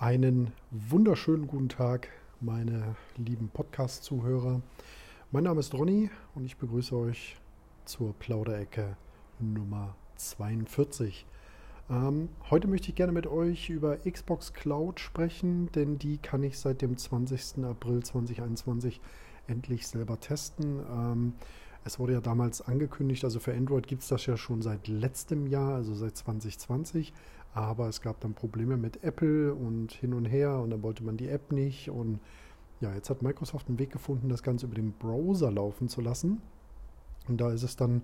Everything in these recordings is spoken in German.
Einen wunderschönen guten Tag, meine lieben Podcast-Zuhörer. Mein Name ist Ronny und ich begrüße euch zur Plauderecke Nummer 42. Ähm, heute möchte ich gerne mit euch über Xbox Cloud sprechen, denn die kann ich seit dem 20. April 2021 endlich selber testen. Ähm, es wurde ja damals angekündigt, also für Android gibt es das ja schon seit letztem Jahr, also seit 2020. Aber es gab dann Probleme mit Apple und hin und her und dann wollte man die App nicht. Und ja, jetzt hat Microsoft einen Weg gefunden, das Ganze über den Browser laufen zu lassen. Und da ist es dann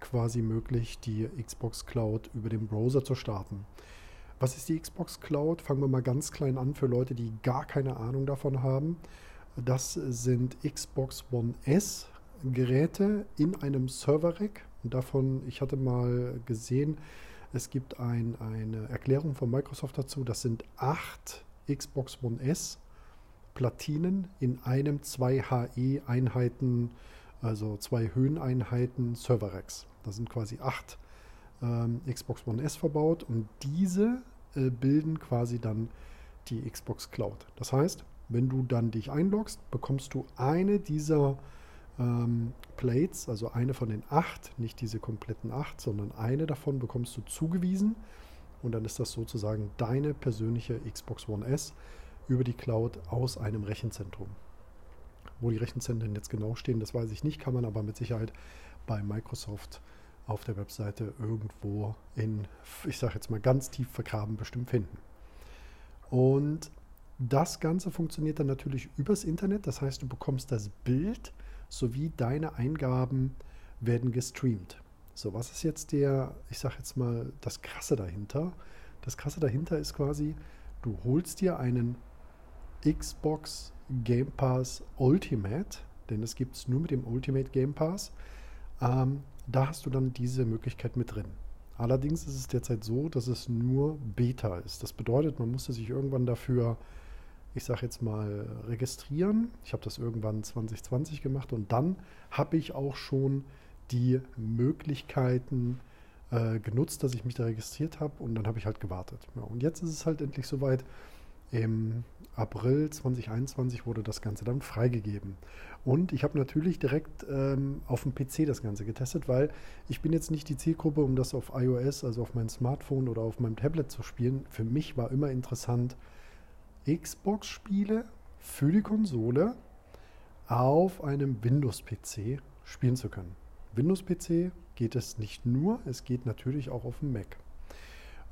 quasi möglich, die Xbox Cloud über den Browser zu starten. Was ist die Xbox Cloud? Fangen wir mal ganz klein an für Leute, die gar keine Ahnung davon haben. Das sind Xbox One S Geräte in einem Server-Rack. Und davon, ich hatte mal gesehen, es gibt ein, eine Erklärung von Microsoft dazu. Das sind acht Xbox One S Platinen in einem 2 HE Einheiten, also zwei Höheneinheiten Server Racks. Da sind quasi acht ähm, Xbox One S verbaut und diese äh, bilden quasi dann die Xbox Cloud. Das heißt, wenn du dann dich einloggst, bekommst du eine dieser ähm, Plates, also eine von den acht, nicht diese kompletten acht, sondern eine davon bekommst du zugewiesen und dann ist das sozusagen deine persönliche Xbox One S über die Cloud aus einem Rechenzentrum. Wo die Rechenzentren jetzt genau stehen, das weiß ich nicht, kann man aber mit Sicherheit bei Microsoft auf der Webseite irgendwo in, ich sage jetzt mal ganz tief vergraben, bestimmt finden. Und das Ganze funktioniert dann natürlich übers Internet, das heißt, du bekommst das Bild sowie deine Eingaben werden gestreamt. So, was ist jetzt der, ich sage jetzt mal, das Krasse dahinter? Das Krasse dahinter ist quasi, du holst dir einen Xbox Game Pass Ultimate, denn es gibt es nur mit dem Ultimate Game Pass. Ähm, da hast du dann diese Möglichkeit mit drin. Allerdings ist es derzeit so, dass es nur Beta ist. Das bedeutet, man musste sich irgendwann dafür ich sage jetzt mal, registrieren. Ich habe das irgendwann 2020 gemacht und dann habe ich auch schon die Möglichkeiten äh, genutzt, dass ich mich da registriert habe und dann habe ich halt gewartet. Ja, und jetzt ist es halt endlich soweit. Im April 2021 wurde das Ganze dann freigegeben. Und ich habe natürlich direkt ähm, auf dem PC das Ganze getestet, weil ich bin jetzt nicht die Zielgruppe, um das auf iOS, also auf mein Smartphone oder auf meinem Tablet zu spielen. Für mich war immer interessant, Xbox-Spiele für die Konsole auf einem Windows-PC spielen zu können. Windows-PC geht es nicht nur, es geht natürlich auch auf dem Mac.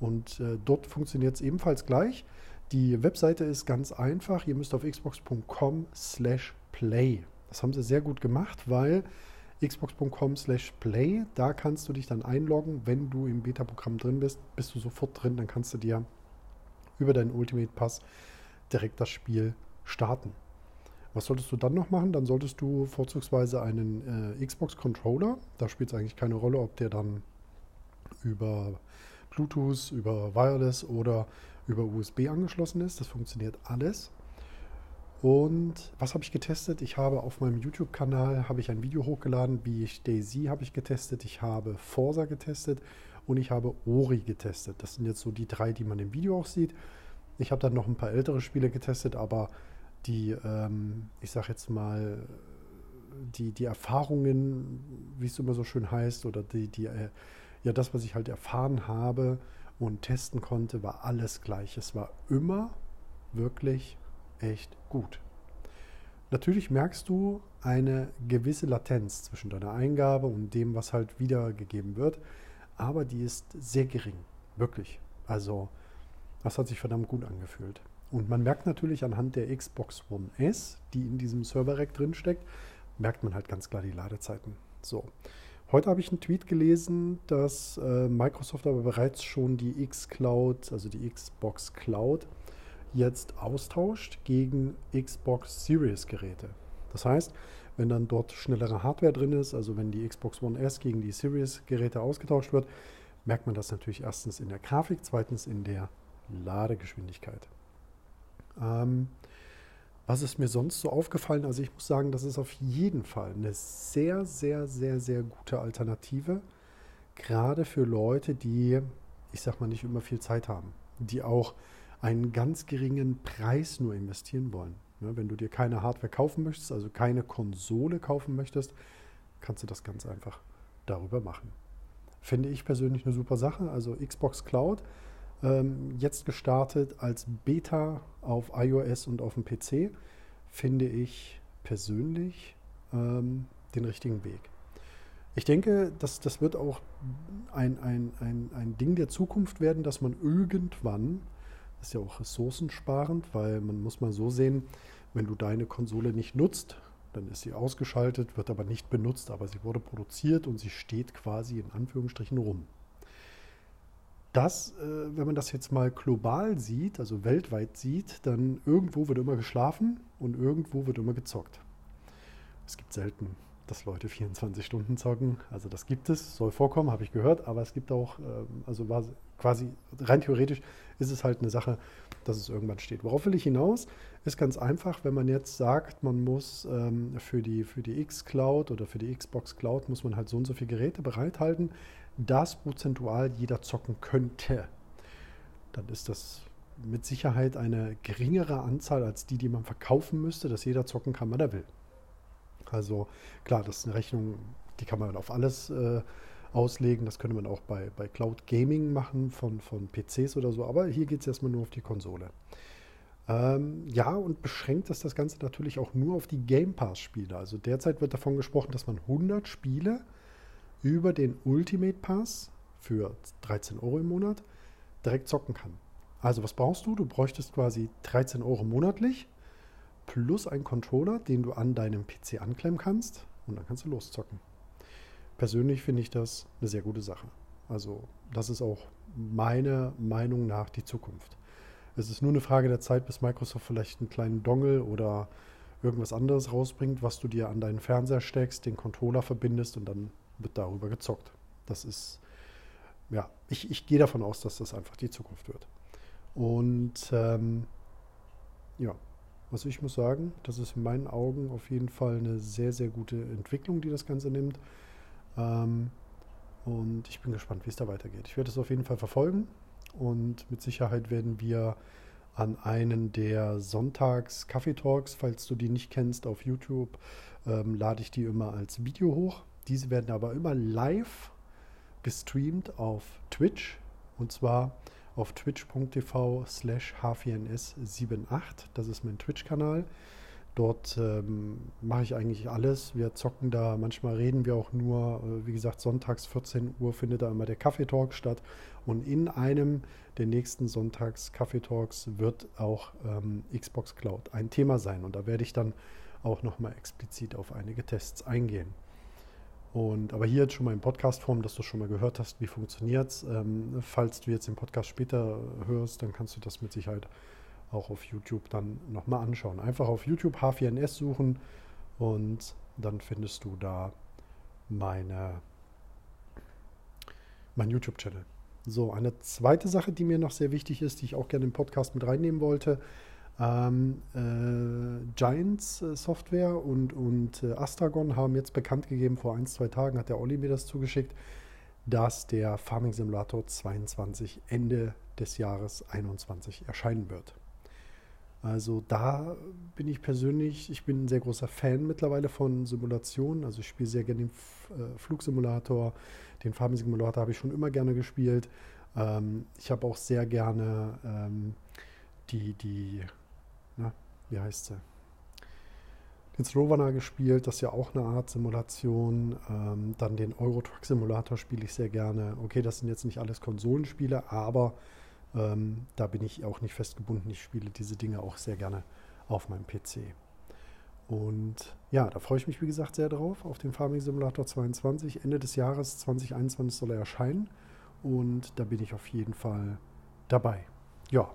Und äh, dort funktioniert es ebenfalls gleich. Die Webseite ist ganz einfach. Ihr müsst auf xbox.com slash play. Das haben sie sehr gut gemacht, weil xbox.com slash play, da kannst du dich dann einloggen. Wenn du im Beta-Programm drin bist, bist du sofort drin. Dann kannst du dir über deinen Ultimate Pass direkt das Spiel starten. Was solltest du dann noch machen? Dann solltest du vorzugsweise einen äh, Xbox-Controller, da spielt es eigentlich keine Rolle, ob der dann über Bluetooth, über Wireless oder über USB angeschlossen ist. Das funktioniert alles. Und was habe ich getestet? Ich habe auf meinem YouTube-Kanal ein Video hochgeladen, wie ich Daisy habe ich getestet, ich habe Forza getestet und ich habe Ori getestet. Das sind jetzt so die drei, die man im Video auch sieht. Ich habe dann noch ein paar ältere Spiele getestet, aber die, ähm, ich sage jetzt mal, die, die Erfahrungen, wie es immer so schön heißt, oder die, die, äh, ja, das, was ich halt erfahren habe und testen konnte, war alles gleich. Es war immer wirklich echt gut. Natürlich merkst du eine gewisse Latenz zwischen deiner Eingabe und dem, was halt wiedergegeben wird, aber die ist sehr gering, wirklich. Also das hat sich verdammt gut angefühlt. Und man merkt natürlich anhand der Xbox One S, die in diesem Server-Rack drin steckt, merkt man halt ganz klar die Ladezeiten. So. Heute habe ich einen Tweet gelesen, dass äh, Microsoft aber bereits schon die X-Cloud, also die Xbox Cloud, jetzt austauscht gegen Xbox Series Geräte. Das heißt, wenn dann dort schnellere Hardware drin ist, also wenn die Xbox One S gegen die Series Geräte ausgetauscht wird, merkt man das natürlich erstens in der Grafik, zweitens in der Ladegeschwindigkeit. Ähm, was ist mir sonst so aufgefallen? Also ich muss sagen, das ist auf jeden Fall eine sehr, sehr, sehr, sehr gute Alternative, gerade für Leute, die, ich sag mal, nicht immer viel Zeit haben, die auch einen ganz geringen Preis nur investieren wollen. Ja, wenn du dir keine Hardware kaufen möchtest, also keine Konsole kaufen möchtest, kannst du das ganz einfach darüber machen. Finde ich persönlich eine super Sache. Also Xbox Cloud ähm, jetzt gestartet als Beta auf iOS und auf dem PC, finde ich persönlich ähm, den richtigen Weg. Ich denke, dass das wird auch ein, ein, ein, ein Ding der Zukunft werden, dass man irgendwann, das ist ja auch ressourcensparend, weil man muss mal so sehen, wenn du deine Konsole nicht nutzt, dann ist sie ausgeschaltet, wird aber nicht benutzt, aber sie wurde produziert und sie steht quasi in Anführungsstrichen rum. Das, äh, wenn man das jetzt mal global sieht, also weltweit sieht, dann irgendwo wird immer geschlafen und irgendwo wird immer gezockt. Es gibt selten dass Leute 24 Stunden zocken. Also das gibt es, soll vorkommen, habe ich gehört, aber es gibt auch, ähm, also war quasi rein theoretisch ist es halt eine Sache, dass es irgendwann steht. Worauf will ich hinaus? Ist ganz einfach, wenn man jetzt sagt, man muss ähm, für die, für die X-Cloud oder für die Xbox Cloud muss man halt so und so viele Geräte bereithalten, dass prozentual jeder zocken könnte. Dann ist das mit Sicherheit eine geringere Anzahl als die, die man verkaufen müsste, dass jeder zocken kann, wann er will. Also klar, das ist eine Rechnung, die kann man auf alles äh, auslegen. Das könnte man auch bei, bei Cloud Gaming machen von, von PCs oder so. Aber hier geht es erstmal nur auf die Konsole. Ähm, ja, und beschränkt ist das Ganze natürlich auch nur auf die Game Pass-Spiele. Also derzeit wird davon gesprochen, dass man 100 Spiele über den Ultimate Pass für 13 Euro im Monat direkt zocken kann. Also was brauchst du? Du bräuchtest quasi 13 Euro monatlich plus ein Controller, den du an deinem PC anklemmen kannst und dann kannst du loszocken. Persönlich finde ich das eine sehr gute Sache. Also das ist auch meiner Meinung nach die Zukunft. Es ist nur eine Frage der Zeit, bis Microsoft vielleicht einen kleinen Dongle oder irgendwas anderes rausbringt, was du dir an deinen Fernseher steckst, den Controller verbindest und dann wird darüber gezockt. Das ist, ja, ich, ich gehe davon aus, dass das einfach die Zukunft wird. Und ähm, ja, also ich muss sagen, das ist in meinen Augen auf jeden Fall eine sehr, sehr gute Entwicklung, die das Ganze nimmt. Ähm, und ich bin gespannt, wie es da weitergeht. Ich werde es auf jeden Fall verfolgen und mit Sicherheit werden wir an einen der Sonntags-Kaffee-Talks, falls du die nicht kennst, auf YouTube, ähm, lade ich die immer als Video hoch. Diese werden aber immer live gestreamt auf Twitch und zwar auf twitch.tv slash h4ns78. Das ist mein Twitch-Kanal. Dort ähm, mache ich eigentlich alles. Wir zocken da, manchmal reden wir auch nur. Äh, wie gesagt, sonntags 14 Uhr findet da immer der Kaffeetalk statt. Und in einem der nächsten Sonntags Kaffeetalks wird auch ähm, Xbox Cloud ein Thema sein. Und da werde ich dann auch nochmal explizit auf einige Tests eingehen. Und, aber hier jetzt schon mal in Podcast-Form, dass du schon mal gehört hast, wie funktioniert es. Ähm, falls du jetzt den Podcast später hörst, dann kannst du das mit Sicherheit auch auf YouTube dann nochmal anschauen. Einfach auf YouTube H4NS suchen und dann findest du da meine, mein YouTube-Channel. So, eine zweite Sache, die mir noch sehr wichtig ist, die ich auch gerne im Podcast mit reinnehmen wollte, ähm, äh, Giants äh, Software und, und äh, Astragon haben jetzt bekannt gegeben, vor ein, zwei Tagen hat der Olli mir das zugeschickt, dass der Farming Simulator 22 Ende des Jahres 21 erscheinen wird. Also da bin ich persönlich, ich bin ein sehr großer Fan mittlerweile von Simulationen. Also ich spiele sehr gerne den F äh, Flugsimulator, den Farming Simulator habe ich schon immer gerne gespielt. Ähm, ich habe auch sehr gerne ähm, die, die wie heißt sie? Den Slovana gespielt, das ist ja auch eine Art Simulation. Ähm, dann den Euro Truck Simulator spiele ich sehr gerne. Okay, das sind jetzt nicht alles Konsolenspiele, aber ähm, da bin ich auch nicht festgebunden. Ich spiele diese Dinge auch sehr gerne auf meinem PC. Und ja, da freue ich mich, wie gesagt, sehr drauf, auf den Farming Simulator 22. Ende des Jahres 2021 soll er erscheinen. Und da bin ich auf jeden Fall dabei. Ja,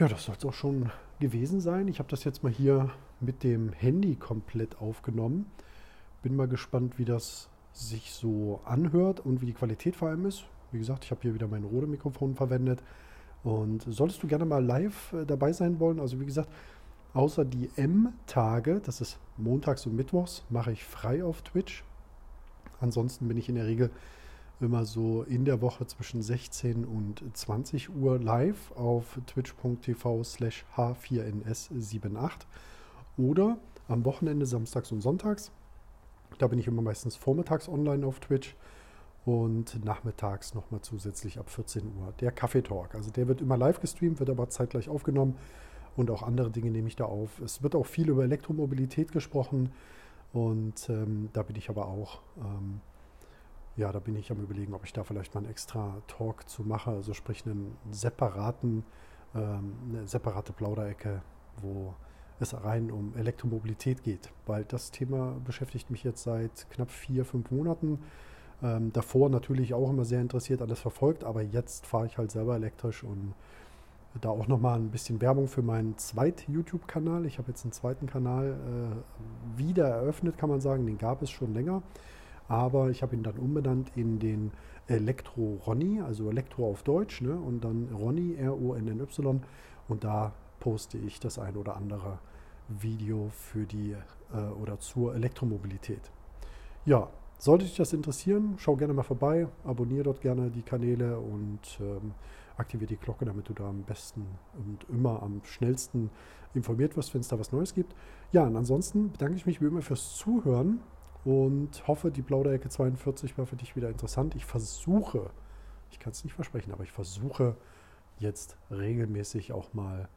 ja, das soll es auch schon gewesen sein. Ich habe das jetzt mal hier mit dem Handy komplett aufgenommen. Bin mal gespannt, wie das sich so anhört und wie die Qualität vor allem ist. Wie gesagt, ich habe hier wieder mein Rode-Mikrofon verwendet. Und solltest du gerne mal live äh, dabei sein wollen, also wie gesagt, außer die M-Tage, das ist montags und mittwochs, mache ich frei auf Twitch. Ansonsten bin ich in der Regel immer so in der Woche zwischen 16 und 20 Uhr live auf twitch.tv slash h4ns78 oder am Wochenende samstags und sonntags. Da bin ich immer meistens vormittags online auf Twitch und nachmittags nochmal zusätzlich ab 14 Uhr der Kaffee Talk. Also der wird immer live gestreamt, wird aber zeitgleich aufgenommen und auch andere Dinge nehme ich da auf. Es wird auch viel über Elektromobilität gesprochen und ähm, da bin ich aber auch, ähm, ja, da bin ich am überlegen, ob ich da vielleicht mal einen extra Talk zu mache, also sprich einen separaten, ähm, eine separate Plauderecke, wo es rein um Elektromobilität geht, weil das Thema beschäftigt mich jetzt seit knapp vier, fünf Monaten. Ähm, davor natürlich auch immer sehr interessiert alles verfolgt, aber jetzt fahre ich halt selber elektrisch und da auch nochmal ein bisschen Werbung für meinen zweiten YouTube-Kanal. Ich habe jetzt einen zweiten Kanal äh, wieder eröffnet, kann man sagen. Den gab es schon länger. Aber ich habe ihn dann umbenannt in den Elektro Ronny, also Elektro auf Deutsch, ne? und dann Ronny, R-O-N-N-Y. Und da poste ich das ein oder andere Video für die äh, oder zur Elektromobilität. Ja, sollte dich das interessieren, schau gerne mal vorbei, abonniere dort gerne die Kanäle und ähm, aktiviere die Glocke, damit du da am besten und immer am schnellsten informiert wirst, wenn es da was Neues gibt. Ja, und ansonsten bedanke ich mich wie immer fürs Zuhören und hoffe, die Plauderecke 42 war für dich wieder interessant. Ich versuche, ich kann es nicht versprechen, aber ich versuche jetzt regelmäßig auch mal,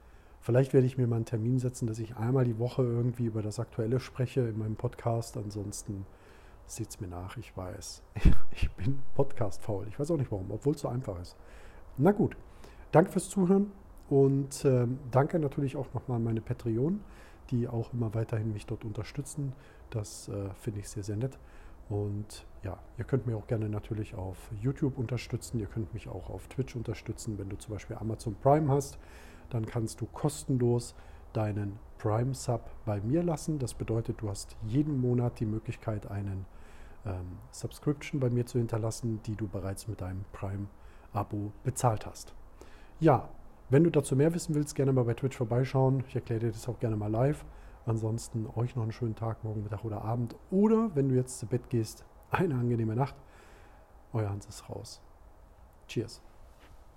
vielleicht werde ich mir mal einen Termin setzen, dass ich einmal die Woche irgendwie über das Aktuelle spreche in meinem Podcast. Ansonsten seht es mir nach, ich weiß. Ich bin Podcast-faul. Ich weiß auch nicht warum, obwohl es so einfach ist. Na gut, danke fürs Zuhören und äh, danke natürlich auch nochmal an meine Patreon, die auch immer weiterhin mich dort unterstützen. Das äh, finde ich sehr, sehr nett. Und ja, ihr könnt mir auch gerne natürlich auf YouTube unterstützen. Ihr könnt mich auch auf Twitch unterstützen. Wenn du zum Beispiel Amazon Prime hast, dann kannst du kostenlos deinen Prime-Sub bei mir lassen. Das bedeutet, du hast jeden Monat die Möglichkeit, einen ähm, Subscription bei mir zu hinterlassen, die du bereits mit deinem Prime Abo bezahlt hast. Ja, wenn du dazu mehr wissen willst, gerne mal bei Twitch vorbeischauen. Ich erkläre dir das auch gerne mal live. Ansonsten euch noch einen schönen Tag, morgen Mittag oder Abend. Oder wenn du jetzt zu Bett gehst, eine angenehme Nacht. Euer Hans ist raus. Cheers.